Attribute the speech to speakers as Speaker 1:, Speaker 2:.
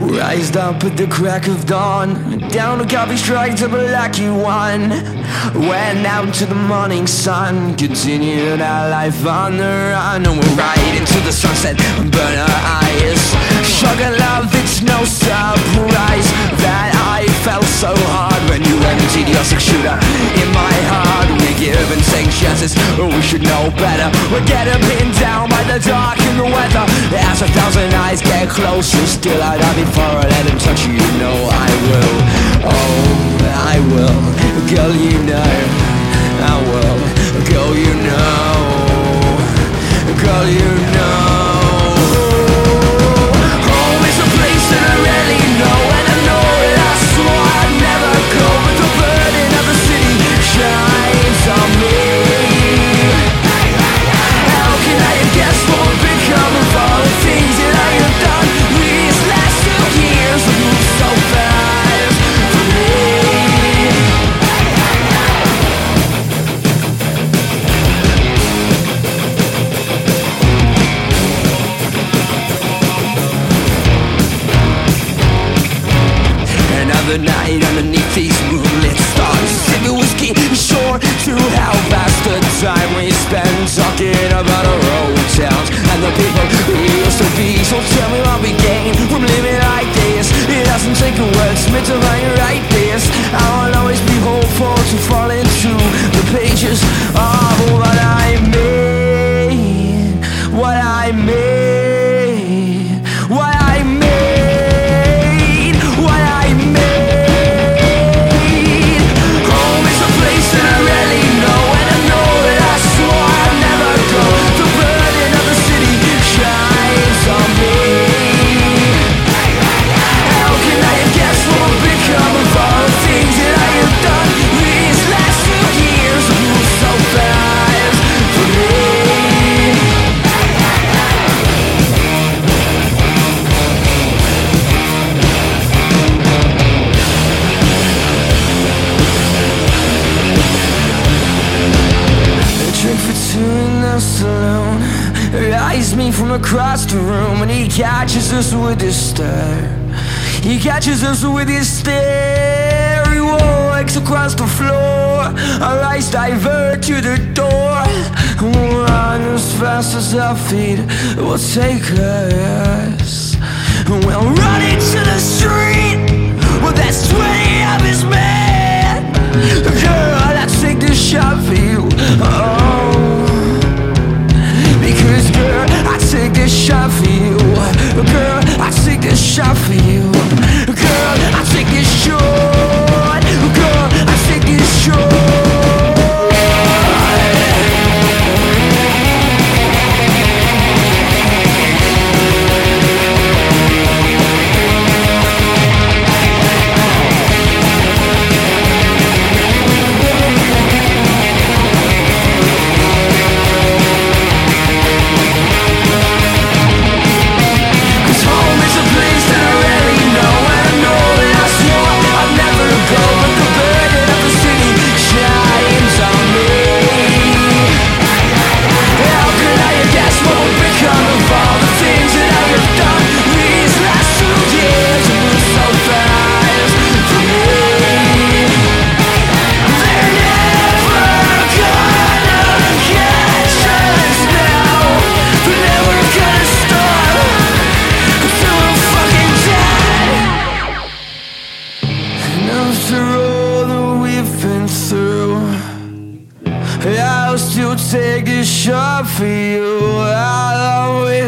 Speaker 1: Rised up at the crack of dawn. Down a coffee strike to the lucky one. Went out to the morning sun. Continued our life on the run. And we're right into the sunset. Burn our eyes. Sugar love, it's no surprise We should know better. We're getting pinned down by the dark and the weather. As a thousand eyes get closer Still I'd die before I let him touch you You know I underneath these moonlit stars. Sipping whiskey, sure to how fast the time we spend Talking about our old towns and the people we used to be. So tell me what we gain from living like this. It doesn't take a wordsmith to find right this. I will Eyes me from across the room And he catches us with his stare. He catches us with his stare. He walks across the floor. Our eyes divert to the door. And we'll run as fast as our feet will take us. And we'll run into the street Well, that's 20 of his men Girl, I take this shot for you. Oh I take I'll still take a shot for you. I'll always